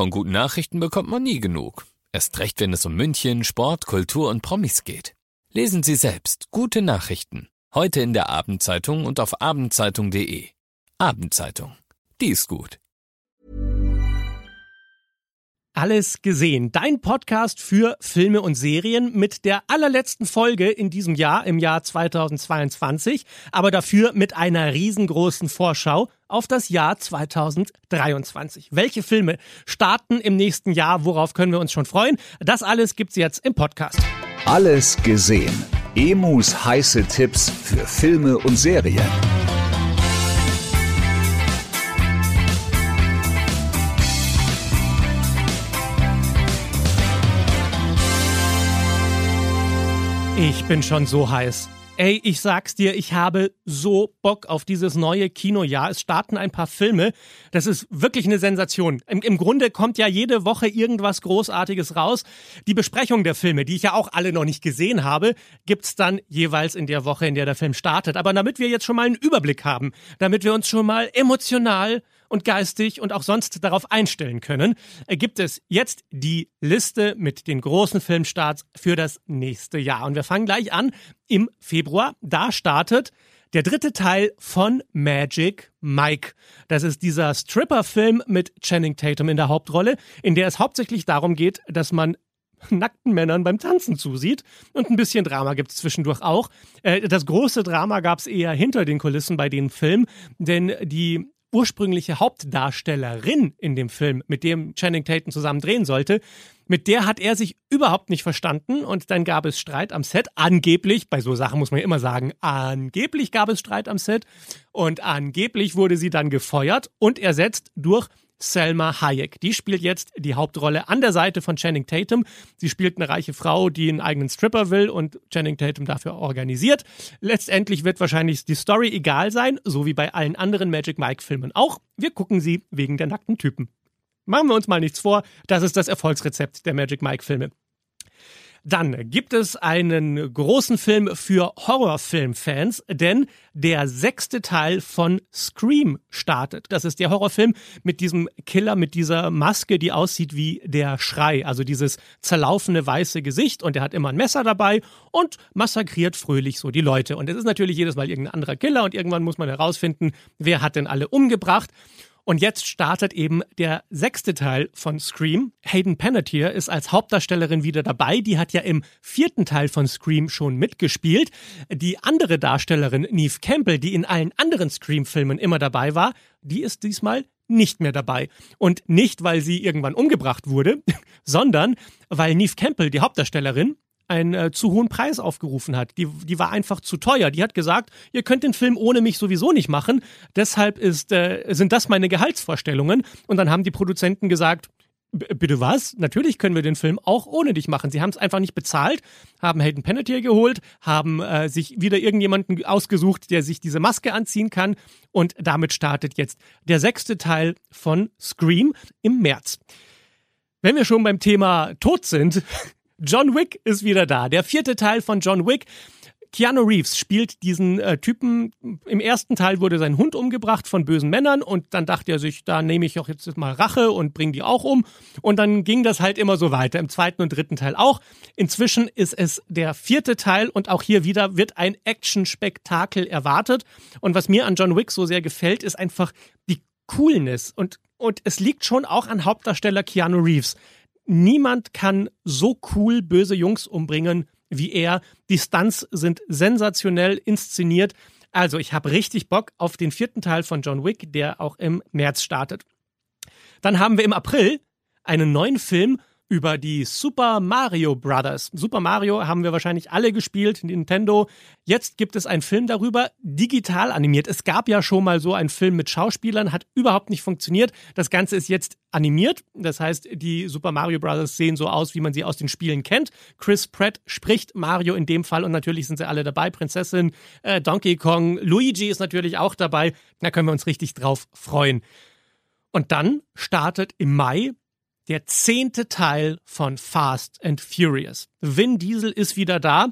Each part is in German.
Von guten Nachrichten bekommt man nie genug. Erst recht, wenn es um München, Sport, Kultur und Promis geht. Lesen Sie selbst gute Nachrichten. Heute in der Abendzeitung und auf abendzeitung.de. Abendzeitung. Die ist gut. Alles gesehen. Dein Podcast für Filme und Serien mit der allerletzten Folge in diesem Jahr, im Jahr 2022, aber dafür mit einer riesengroßen Vorschau auf das Jahr 2023. Welche Filme starten im nächsten Jahr? Worauf können wir uns schon freuen? Das alles gibt's jetzt im Podcast. Alles gesehen. Emus heiße Tipps für Filme und Serien. Ich bin schon so heiß. Ey, ich sag's dir, ich habe so Bock auf dieses neue Kinojahr. Es starten ein paar Filme. Das ist wirklich eine Sensation. Im, Im, Grunde kommt ja jede Woche irgendwas Großartiges raus. Die Besprechung der Filme, die ich ja auch alle noch nicht gesehen habe, gibt's dann jeweils in der Woche, in der der Film startet. Aber damit wir jetzt schon mal einen Überblick haben, damit wir uns schon mal emotional und geistig und auch sonst darauf einstellen können, gibt es jetzt die Liste mit den großen Filmstarts für das nächste Jahr. Und wir fangen gleich an im Februar. Da startet der dritte Teil von Magic Mike. Das ist dieser Stripper-Film mit Channing Tatum in der Hauptrolle, in der es hauptsächlich darum geht, dass man nackten Männern beim Tanzen zusieht. Und ein bisschen Drama gibt es zwischendurch auch. Äh, das große Drama gab es eher hinter den Kulissen bei dem Film, denn die ursprüngliche Hauptdarstellerin in dem Film, mit dem Channing Tatum zusammen drehen sollte, mit der hat er sich überhaupt nicht verstanden und dann gab es Streit am Set. Angeblich, bei so Sachen muss man ja immer sagen, angeblich gab es Streit am Set und angeblich wurde sie dann gefeuert und ersetzt durch Selma Hayek. Die spielt jetzt die Hauptrolle an der Seite von Channing Tatum. Sie spielt eine reiche Frau, die einen eigenen Stripper will und Channing Tatum dafür organisiert. Letztendlich wird wahrscheinlich die Story egal sein, so wie bei allen anderen Magic Mike Filmen auch. Wir gucken sie wegen der nackten Typen. Machen wir uns mal nichts vor, das ist das Erfolgsrezept der Magic Mike Filme. Dann gibt es einen großen Film für Horrorfilmfans, denn der sechste Teil von Scream startet. Das ist der Horrorfilm mit diesem Killer, mit dieser Maske, die aussieht wie der Schrei, also dieses zerlaufene weiße Gesicht und er hat immer ein Messer dabei und massakriert fröhlich so die Leute. Und es ist natürlich jedes Mal irgendein anderer Killer und irgendwann muss man herausfinden, wer hat denn alle umgebracht. Und jetzt startet eben der sechste Teil von Scream. Hayden Panettiere ist als Hauptdarstellerin wieder dabei. Die hat ja im vierten Teil von Scream schon mitgespielt. Die andere Darstellerin, Neve Campbell, die in allen anderen Scream-Filmen immer dabei war, die ist diesmal nicht mehr dabei. Und nicht, weil sie irgendwann umgebracht wurde, sondern weil Neve Campbell, die Hauptdarstellerin, einen äh, zu hohen Preis aufgerufen hat. Die, die war einfach zu teuer. Die hat gesagt, ihr könnt den Film ohne mich sowieso nicht machen. Deshalb ist, äh, sind das meine Gehaltsvorstellungen. Und dann haben die Produzenten gesagt, Bitte was? Natürlich können wir den Film auch ohne dich machen. Sie haben es einfach nicht bezahlt, haben Hayden Panettiere geholt, haben äh, sich wieder irgendjemanden ausgesucht, der sich diese Maske anziehen kann. Und damit startet jetzt der sechste Teil von Scream im März. Wenn wir schon beim Thema Tod sind, John Wick ist wieder da. Der vierte Teil von John Wick. Keanu Reeves spielt diesen äh, Typen. Im ersten Teil wurde sein Hund umgebracht von bösen Männern und dann dachte er sich, da nehme ich auch jetzt mal Rache und bringe die auch um. Und dann ging das halt immer so weiter. Im zweiten und dritten Teil auch. Inzwischen ist es der vierte Teil und auch hier wieder wird ein Action-Spektakel erwartet. Und was mir an John Wick so sehr gefällt, ist einfach die Coolness und und es liegt schon auch an Hauptdarsteller Keanu Reeves niemand kann so cool böse Jungs umbringen wie er. Die Stunts sind sensationell inszeniert. Also ich habe richtig Bock auf den vierten Teil von John Wick, der auch im März startet. Dann haben wir im April einen neuen Film über die Super Mario Brothers. Super Mario haben wir wahrscheinlich alle gespielt, Nintendo. Jetzt gibt es einen Film darüber, digital animiert. Es gab ja schon mal so einen Film mit Schauspielern, hat überhaupt nicht funktioniert. Das Ganze ist jetzt animiert. Das heißt, die Super Mario Brothers sehen so aus, wie man sie aus den Spielen kennt. Chris Pratt spricht Mario in dem Fall und natürlich sind sie alle dabei. Prinzessin, äh, Donkey Kong, Luigi ist natürlich auch dabei. Da können wir uns richtig drauf freuen. Und dann startet im Mai der zehnte Teil von Fast and Furious. Vin Diesel ist wieder da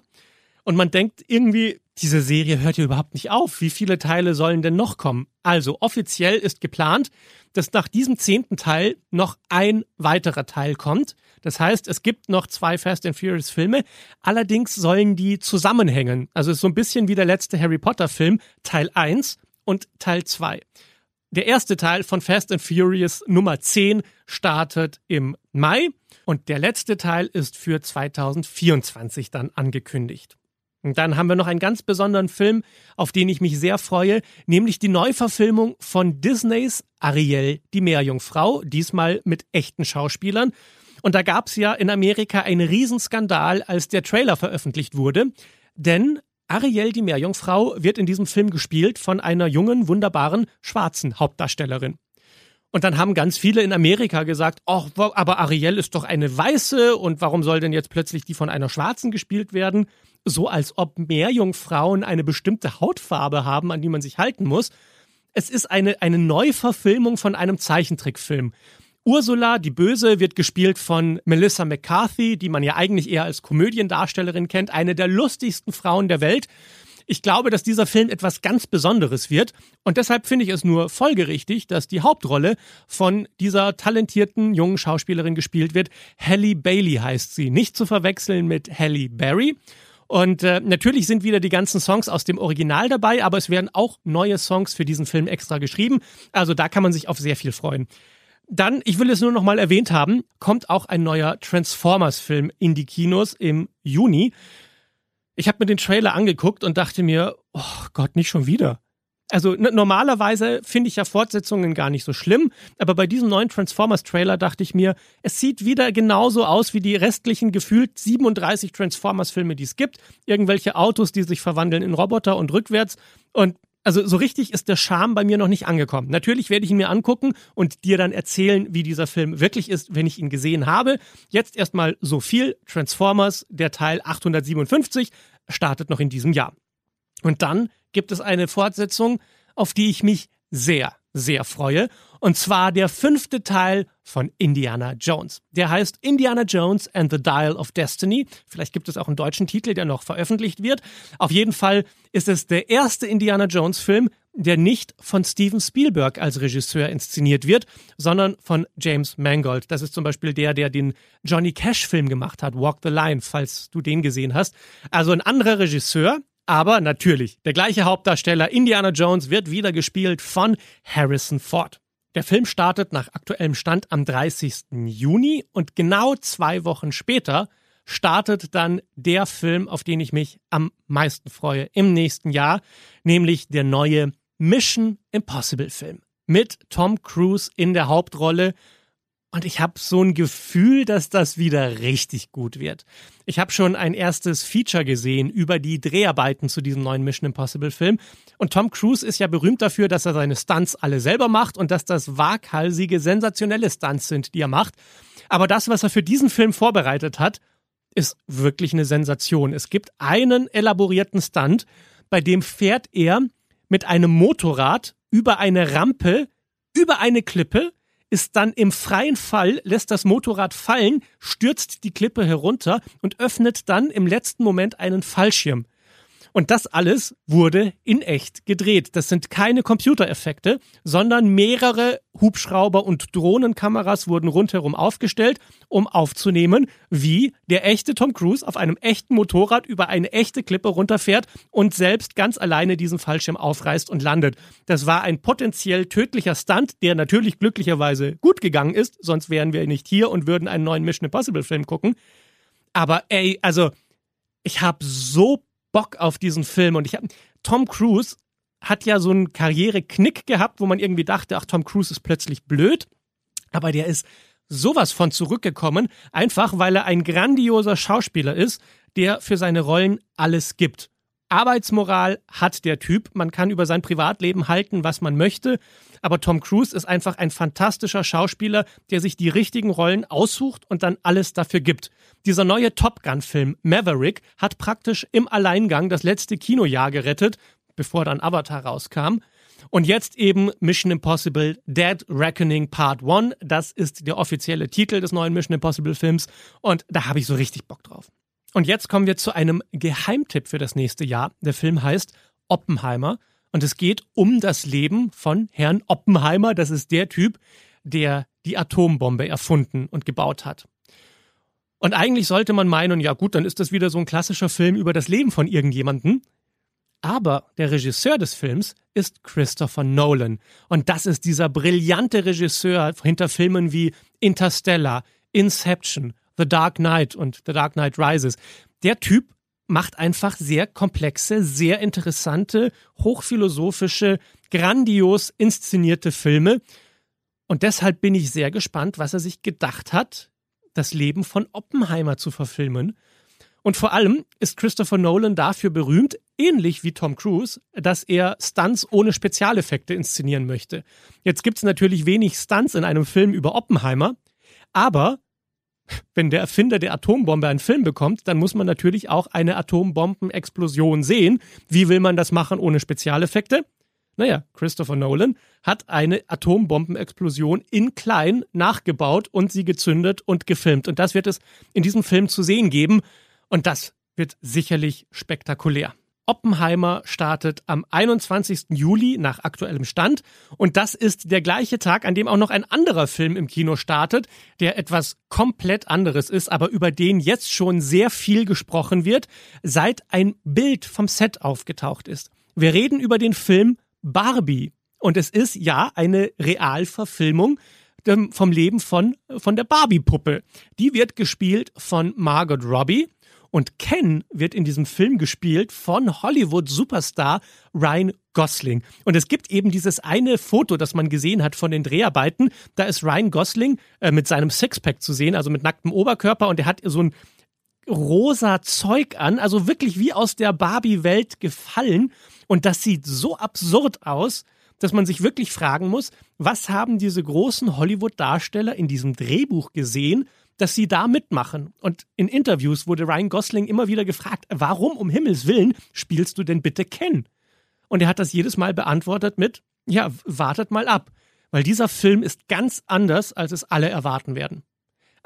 und man denkt irgendwie, diese Serie hört ja überhaupt nicht auf. Wie viele Teile sollen denn noch kommen? Also offiziell ist geplant, dass nach diesem zehnten Teil noch ein weiterer Teil kommt. Das heißt, es gibt noch zwei Fast and Furious Filme. Allerdings sollen die zusammenhängen. Also ist so ein bisschen wie der letzte Harry Potter Film, Teil 1 und Teil 2. Der erste Teil von Fast and Furious Nummer 10 startet im Mai und der letzte Teil ist für 2024 dann angekündigt. Und dann haben wir noch einen ganz besonderen Film, auf den ich mich sehr freue, nämlich die Neuverfilmung von Disneys Ariel, die Meerjungfrau, diesmal mit echten Schauspielern. Und da gab es ja in Amerika einen Riesenskandal, als der Trailer veröffentlicht wurde, denn Ariel, die Meerjungfrau, wird in diesem Film gespielt von einer jungen, wunderbaren, schwarzen Hauptdarstellerin. Und dann haben ganz viele in Amerika gesagt, ach, aber Ariel ist doch eine Weiße und warum soll denn jetzt plötzlich die von einer Schwarzen gespielt werden? So als ob Meerjungfrauen eine bestimmte Hautfarbe haben, an die man sich halten muss. Es ist eine, eine Neuverfilmung von einem Zeichentrickfilm. Ursula, die Böse, wird gespielt von Melissa McCarthy, die man ja eigentlich eher als Komödiendarstellerin kennt, eine der lustigsten Frauen der Welt. Ich glaube, dass dieser Film etwas ganz Besonderes wird und deshalb finde ich es nur folgerichtig, dass die Hauptrolle von dieser talentierten jungen Schauspielerin gespielt wird. Halle Bailey heißt sie, nicht zu verwechseln mit Halle Berry. Und äh, natürlich sind wieder die ganzen Songs aus dem Original dabei, aber es werden auch neue Songs für diesen Film extra geschrieben. Also da kann man sich auf sehr viel freuen. Dann, ich will es nur noch mal erwähnt haben, kommt auch ein neuer Transformers-Film in die Kinos im Juni. Ich habe mir den Trailer angeguckt und dachte mir, oh Gott, nicht schon wieder. Also normalerweise finde ich ja Fortsetzungen gar nicht so schlimm, aber bei diesem neuen Transformers-Trailer dachte ich mir, es sieht wieder genauso aus wie die restlichen gefühlt 37 Transformers-Filme, die es gibt. Irgendwelche Autos, die sich verwandeln in Roboter und rückwärts. Und also so richtig ist der Charme bei mir noch nicht angekommen. Natürlich werde ich ihn mir angucken und dir dann erzählen, wie dieser Film wirklich ist, wenn ich ihn gesehen habe. Jetzt erstmal so viel. Transformers, der Teil 857, startet noch in diesem Jahr. Und dann gibt es eine Fortsetzung, auf die ich mich sehr, sehr freue. Und zwar der fünfte Teil von Indiana Jones. Der heißt Indiana Jones and the Dial of Destiny. Vielleicht gibt es auch einen deutschen Titel, der noch veröffentlicht wird. Auf jeden Fall ist es der erste Indiana Jones Film, der nicht von Steven Spielberg als Regisseur inszeniert wird, sondern von James Mangold. Das ist zum Beispiel der, der den Johnny Cash Film gemacht hat, Walk the Line, falls du den gesehen hast. Also ein anderer Regisseur, aber natürlich, der gleiche Hauptdarsteller Indiana Jones wird wieder gespielt von Harrison Ford. Der Film startet nach aktuellem Stand am 30. Juni und genau zwei Wochen später startet dann der Film, auf den ich mich am meisten freue im nächsten Jahr, nämlich der neue Mission Impossible Film mit Tom Cruise in der Hauptrolle und ich habe so ein Gefühl, dass das wieder richtig gut wird. Ich habe schon ein erstes Feature gesehen über die Dreharbeiten zu diesem neuen Mission Impossible Film. Und Tom Cruise ist ja berühmt dafür, dass er seine Stunts alle selber macht und dass das waghalsige, sensationelle Stunts sind, die er macht. Aber das, was er für diesen Film vorbereitet hat, ist wirklich eine Sensation. Es gibt einen elaborierten Stunt, bei dem fährt er mit einem Motorrad über eine Rampe, über eine Klippe, ist dann im freien Fall, lässt das Motorrad fallen, stürzt die Klippe herunter und öffnet dann im letzten Moment einen Fallschirm. Und das alles wurde in echt gedreht. Das sind keine Computereffekte, sondern mehrere Hubschrauber und Drohnenkameras wurden rundherum aufgestellt, um aufzunehmen, wie der echte Tom Cruise auf einem echten Motorrad über eine echte Klippe runterfährt und selbst ganz alleine diesen Fallschirm aufreißt und landet. Das war ein potenziell tödlicher Stunt, der natürlich glücklicherweise gut gegangen ist, sonst wären wir nicht hier und würden einen neuen Mission Impossible Film gucken. Aber ey, also ich habe so Bock auf diesen Film und ich habe Tom Cruise hat ja so einen Karriereknick gehabt, wo man irgendwie dachte, ach Tom Cruise ist plötzlich blöd, aber der ist sowas von zurückgekommen, einfach weil er ein grandioser Schauspieler ist, der für seine Rollen alles gibt. Arbeitsmoral hat der Typ. Man kann über sein Privatleben halten, was man möchte. Aber Tom Cruise ist einfach ein fantastischer Schauspieler, der sich die richtigen Rollen aussucht und dann alles dafür gibt. Dieser neue Top Gun-Film Maverick hat praktisch im Alleingang das letzte Kinojahr gerettet, bevor dann Avatar rauskam. Und jetzt eben Mission Impossible Dead Reckoning Part 1. Das ist der offizielle Titel des neuen Mission Impossible Films. Und da habe ich so richtig Bock drauf. Und jetzt kommen wir zu einem Geheimtipp für das nächste Jahr. Der Film heißt Oppenheimer und es geht um das Leben von Herrn Oppenheimer. Das ist der Typ, der die Atombombe erfunden und gebaut hat. Und eigentlich sollte man meinen, ja gut, dann ist das wieder so ein klassischer Film über das Leben von irgendjemanden. Aber der Regisseur des Films ist Christopher Nolan. Und das ist dieser brillante Regisseur hinter Filmen wie Interstellar, Inception, The Dark Knight und The Dark Knight Rises. Der Typ macht einfach sehr komplexe, sehr interessante, hochphilosophische, grandios inszenierte Filme. Und deshalb bin ich sehr gespannt, was er sich gedacht hat, das Leben von Oppenheimer zu verfilmen. Und vor allem ist Christopher Nolan dafür berühmt, ähnlich wie Tom Cruise, dass er Stunts ohne Spezialeffekte inszenieren möchte. Jetzt gibt es natürlich wenig Stunts in einem Film über Oppenheimer, aber wenn der Erfinder der Atombombe einen Film bekommt, dann muss man natürlich auch eine Atombombenexplosion sehen. Wie will man das machen ohne Spezialeffekte? Naja, Christopher Nolan hat eine Atombombenexplosion in klein nachgebaut und sie gezündet und gefilmt. Und das wird es in diesem Film zu sehen geben. Und das wird sicherlich spektakulär. Oppenheimer startet am 21. Juli nach aktuellem Stand. Und das ist der gleiche Tag, an dem auch noch ein anderer Film im Kino startet, der etwas komplett anderes ist, aber über den jetzt schon sehr viel gesprochen wird, seit ein Bild vom Set aufgetaucht ist. Wir reden über den Film Barbie. Und es ist ja eine Realverfilmung ähm, vom Leben von, von der Barbie-Puppe. Die wird gespielt von Margot Robbie. Und Ken wird in diesem Film gespielt von Hollywood-Superstar Ryan Gosling. Und es gibt eben dieses eine Foto, das man gesehen hat von den Dreharbeiten. Da ist Ryan Gosling äh, mit seinem Sixpack zu sehen, also mit nacktem Oberkörper. Und er hat so ein rosa Zeug an, also wirklich wie aus der Barbie-Welt gefallen. Und das sieht so absurd aus, dass man sich wirklich fragen muss, was haben diese großen Hollywood-Darsteller in diesem Drehbuch gesehen, dass sie da mitmachen. Und in Interviews wurde Ryan Gosling immer wieder gefragt, warum um Himmels Willen spielst du denn bitte Ken? Und er hat das jedes Mal beantwortet mit, ja, wartet mal ab, weil dieser Film ist ganz anders, als es alle erwarten werden.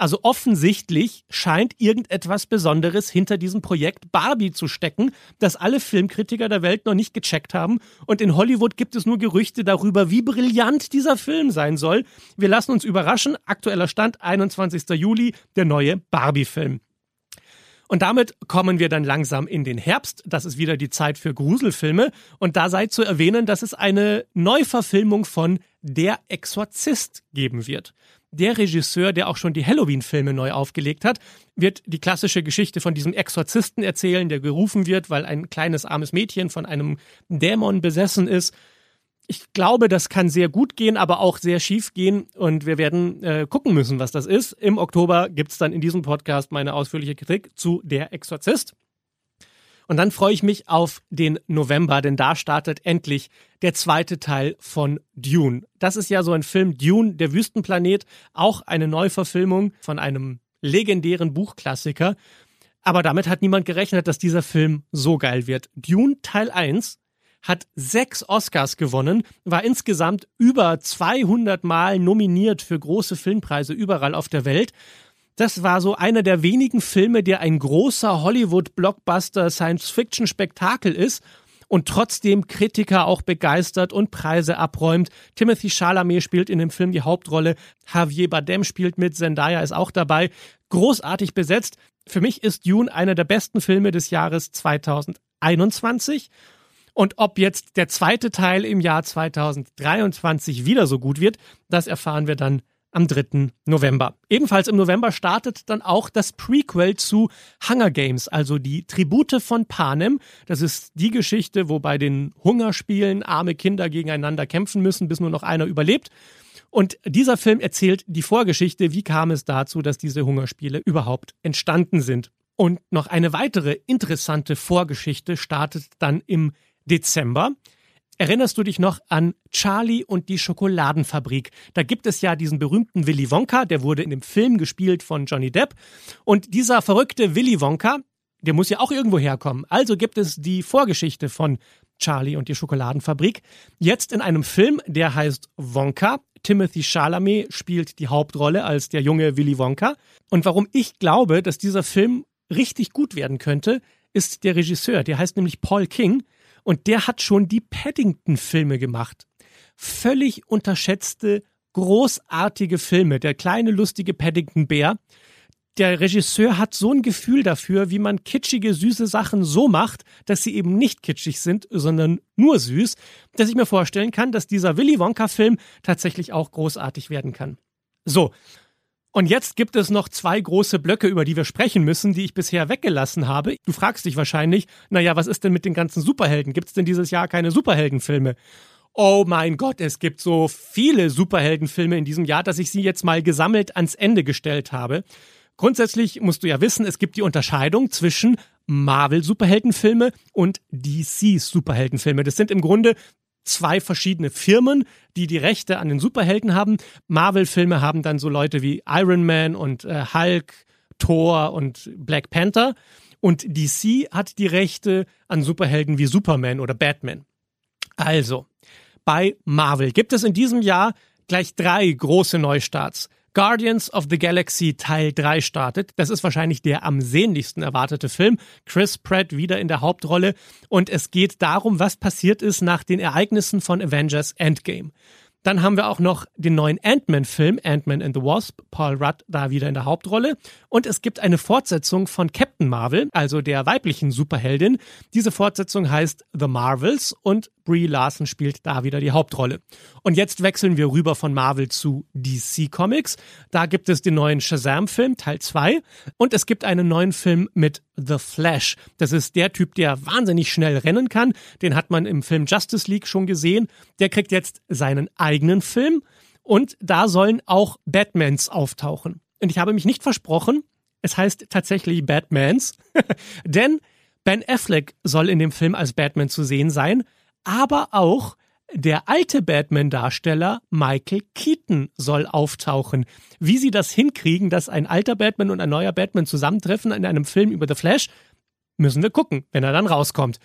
Also offensichtlich scheint irgendetwas Besonderes hinter diesem Projekt Barbie zu stecken, das alle Filmkritiker der Welt noch nicht gecheckt haben. Und in Hollywood gibt es nur Gerüchte darüber, wie brillant dieser Film sein soll. Wir lassen uns überraschen. Aktueller Stand 21. Juli, der neue Barbie-Film. Und damit kommen wir dann langsam in den Herbst. Das ist wieder die Zeit für Gruselfilme. Und da sei zu erwähnen, dass es eine Neuverfilmung von Der Exorzist geben wird der Regisseur, der auch schon die Halloween-Filme neu aufgelegt hat, wird die klassische Geschichte von diesem Exorzisten erzählen, der gerufen wird, weil ein kleines armes Mädchen von einem Dämon besessen ist. Ich glaube, das kann sehr gut gehen, aber auch sehr schief gehen und wir werden äh, gucken müssen, was das ist. Im Oktober gibt's dann in diesem Podcast meine ausführliche Kritik zu Der Exorzist. Und dann freue ich mich auf den November, denn da startet endlich der zweite Teil von Dune. Das ist ja so ein Film, Dune, der Wüstenplanet, auch eine Neuverfilmung von einem legendären Buchklassiker. Aber damit hat niemand gerechnet, dass dieser Film so geil wird. Dune Teil 1 hat sechs Oscars gewonnen, war insgesamt über 200 Mal nominiert für große Filmpreise überall auf der Welt das war so einer der wenigen Filme, der ein großer Hollywood-Blockbuster Science-Fiction-Spektakel ist und trotzdem Kritiker auch begeistert und Preise abräumt. Timothy Chalamet spielt in dem Film die Hauptrolle, Javier Bardem spielt mit, Zendaya ist auch dabei. Großartig besetzt. Für mich ist Dune einer der besten Filme des Jahres 2021. Und ob jetzt der zweite Teil im Jahr 2023 wieder so gut wird, das erfahren wir dann am 3. November. Ebenfalls im November startet dann auch das Prequel zu Hunger Games, also die Tribute von Panem. Das ist die Geschichte, wo bei den Hungerspielen arme Kinder gegeneinander kämpfen müssen, bis nur noch einer überlebt. Und dieser Film erzählt die Vorgeschichte, wie kam es dazu, dass diese Hungerspiele überhaupt entstanden sind. Und noch eine weitere interessante Vorgeschichte startet dann im Dezember. Erinnerst du dich noch an Charlie und die Schokoladenfabrik? Da gibt es ja diesen berühmten Willy Wonka, der wurde in dem Film gespielt von Johnny Depp. Und dieser verrückte Willy Wonka, der muss ja auch irgendwo herkommen. Also gibt es die Vorgeschichte von Charlie und die Schokoladenfabrik. Jetzt in einem Film, der heißt Wonka. Timothy Chalamet spielt die Hauptrolle als der junge Willy Wonka. Und warum ich glaube, dass dieser Film richtig gut werden könnte, ist der Regisseur. Der heißt nämlich Paul King und der hat schon die Paddington-Filme gemacht. Völlig unterschätzte, großartige Filme. Der kleine, lustige Paddington-Bär. Der Regisseur hat so ein Gefühl dafür, wie man kitschige, süße Sachen so macht, dass sie eben nicht kitschig sind, sondern nur süß, dass ich mir vorstellen kann, dass dieser Willy Wonka-Film tatsächlich auch großartig werden kann. So, und jetzt gibt es noch zwei große Blöcke, über die wir sprechen müssen, die ich bisher weggelassen habe. Du fragst dich wahrscheinlich, naja, was ist denn mit den ganzen Superhelden? Gibt es denn dieses Jahr keine Superheldenfilme? Oh mein Gott, es gibt so viele Superheldenfilme in diesem Jahr, dass ich sie jetzt mal gesammelt ans Ende gestellt habe. Grundsätzlich musst du ja wissen, es gibt die Unterscheidung zwischen Marvel-Superheldenfilme und DC-Superheldenfilme. Das sind im Grunde zwei verschiedene Firmen, die die Rechte an den Superhelden haben. Marvel-Filme haben dann so Leute wie Iron Man und äh, Hulk, Thor und Black Panther. Und DC hat die Rechte an Superhelden wie Superman oder Batman. Also, bei Marvel gibt es in diesem Jahr gleich drei große Neustarts. Guardians of the Galaxy Teil 3 startet. Das ist wahrscheinlich der am sehnlichsten erwartete Film. Chris Pratt wieder in der Hauptrolle. Und es geht darum, was passiert ist nach den Ereignissen von Avengers Endgame. Dann haben wir auch noch den neuen Ant-Man-Film, Ant-Man and the Wasp, Paul Rudd da wieder in der Hauptrolle. Und es gibt eine Fortsetzung von Captain Marvel, also der weiblichen Superheldin. Diese Fortsetzung heißt The Marvels und Brie Larson spielt da wieder die Hauptrolle. Und jetzt wechseln wir rüber von Marvel zu DC Comics. Da gibt es den neuen Shazam-Film, Teil 2. Und es gibt einen neuen Film mit The Flash. Das ist der Typ, der wahnsinnig schnell rennen kann. Den hat man im Film Justice League schon gesehen. Der kriegt jetzt seinen eigenen Film. Und da sollen auch Batmans auftauchen. Und ich habe mich nicht versprochen. Es heißt tatsächlich Batmans. Denn Ben Affleck soll in dem Film als Batman zu sehen sein aber auch der alte Batman-Darsteller Michael Keaton soll auftauchen. Wie sie das hinkriegen, dass ein alter Batman und ein neuer Batman zusammentreffen in einem Film über The Flash, müssen wir gucken, wenn er dann rauskommt.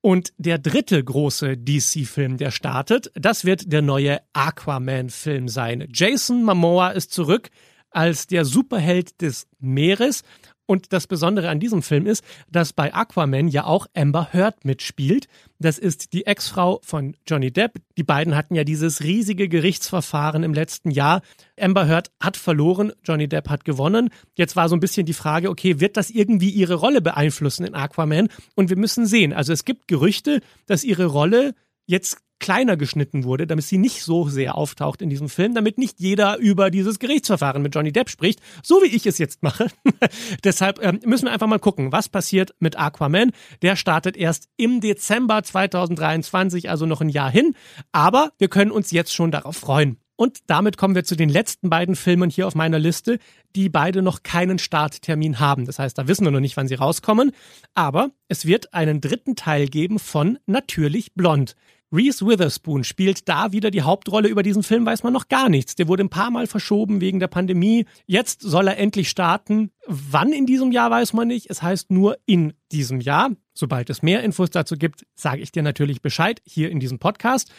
Und der dritte große DC-Film, der startet, das wird der neue Aquaman-Film sein. Jason Momoa ist zurück als der Superheld des Meeres und das Besondere an diesem Film ist, dass bei Aquaman ja auch Amber Heard mitspielt. Das ist die Ex-Frau von Johnny Depp. Die beiden hatten ja dieses riesige Gerichtsverfahren im letzten Jahr. Amber Heard hat verloren, Johnny Depp hat gewonnen. Jetzt war so ein bisschen die Frage, okay, wird das irgendwie ihre Rolle beeinflussen in Aquaman? Und wir müssen sehen. Also es gibt Gerüchte, dass ihre Rolle jetzt kleiner geschnitten wurde, damit sie nicht so sehr auftaucht in diesem Film, damit nicht jeder über dieses Gerichtsverfahren mit Johnny Depp spricht, so wie ich es jetzt mache. Deshalb ähm, müssen wir einfach mal gucken, was passiert mit Aquaman. Der startet erst im Dezember 2023, also noch ein Jahr hin, aber wir können uns jetzt schon darauf freuen. Und damit kommen wir zu den letzten beiden Filmen hier auf meiner Liste, die beide noch keinen Starttermin haben. Das heißt, da wissen wir noch nicht, wann sie rauskommen. Aber es wird einen dritten Teil geben von Natürlich Blond. Reese Witherspoon spielt da wieder die Hauptrolle. Über diesen Film weiß man noch gar nichts. Der wurde ein paar Mal verschoben wegen der Pandemie. Jetzt soll er endlich starten. Wann in diesem Jahr weiß man nicht. Es heißt nur in diesem Jahr. Sobald es mehr Infos dazu gibt, sage ich dir natürlich Bescheid hier in diesem Podcast.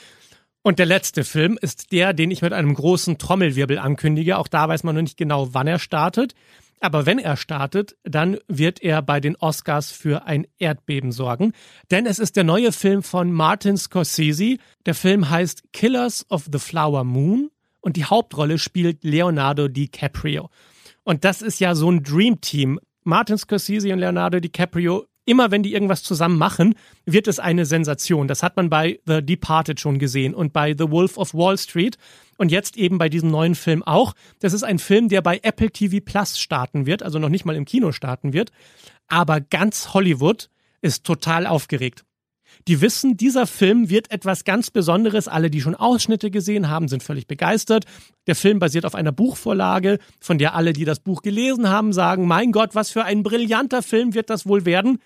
Und der letzte Film ist der, den ich mit einem großen Trommelwirbel ankündige. Auch da weiß man noch nicht genau, wann er startet. Aber wenn er startet, dann wird er bei den Oscars für ein Erdbeben sorgen. Denn es ist der neue Film von Martin Scorsese. Der Film heißt Killers of the Flower Moon und die Hauptrolle spielt Leonardo DiCaprio. Und das ist ja so ein Dream Team. Martin Scorsese und Leonardo DiCaprio immer wenn die irgendwas zusammen machen, wird es eine Sensation. Das hat man bei The Departed schon gesehen und bei The Wolf of Wall Street und jetzt eben bei diesem neuen Film auch. Das ist ein Film, der bei Apple TV Plus starten wird, also noch nicht mal im Kino starten wird. Aber ganz Hollywood ist total aufgeregt. Die wissen, dieser Film wird etwas ganz Besonderes. Alle, die schon Ausschnitte gesehen haben, sind völlig begeistert. Der Film basiert auf einer Buchvorlage, von der alle, die das Buch gelesen haben, sagen, mein Gott, was für ein brillanter Film wird das wohl werden.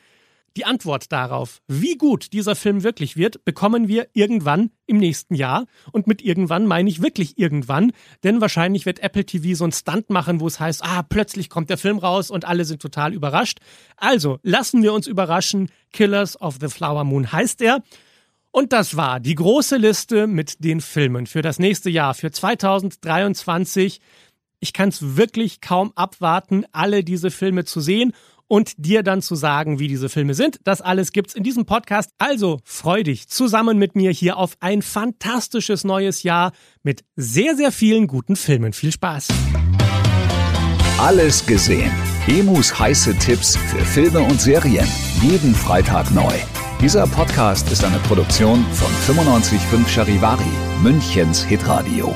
Die Antwort darauf, wie gut dieser Film wirklich wird, bekommen wir irgendwann im nächsten Jahr. Und mit irgendwann meine ich wirklich irgendwann, denn wahrscheinlich wird Apple TV so einen Stunt machen, wo es heißt, ah, plötzlich kommt der Film raus und alle sind total überrascht. Also, lassen wir uns überraschen. Killers of the Flower Moon heißt er. Und das war die große Liste mit den Filmen für das nächste Jahr, für 2023. Ich kann es wirklich kaum abwarten, alle diese Filme zu sehen und dir dann zu sagen, wie diese Filme sind. Das alles gibt's in diesem Podcast. Also freu dich zusammen mit mir hier auf ein fantastisches neues Jahr mit sehr, sehr vielen guten Filmen. Viel Spaß! Alles gesehen. Emus heiße Tipps für Filme und Serien. Jeden Freitag neu. Dieser Podcast ist eine Produktion von 955 Charivari, Münchens Hitradio.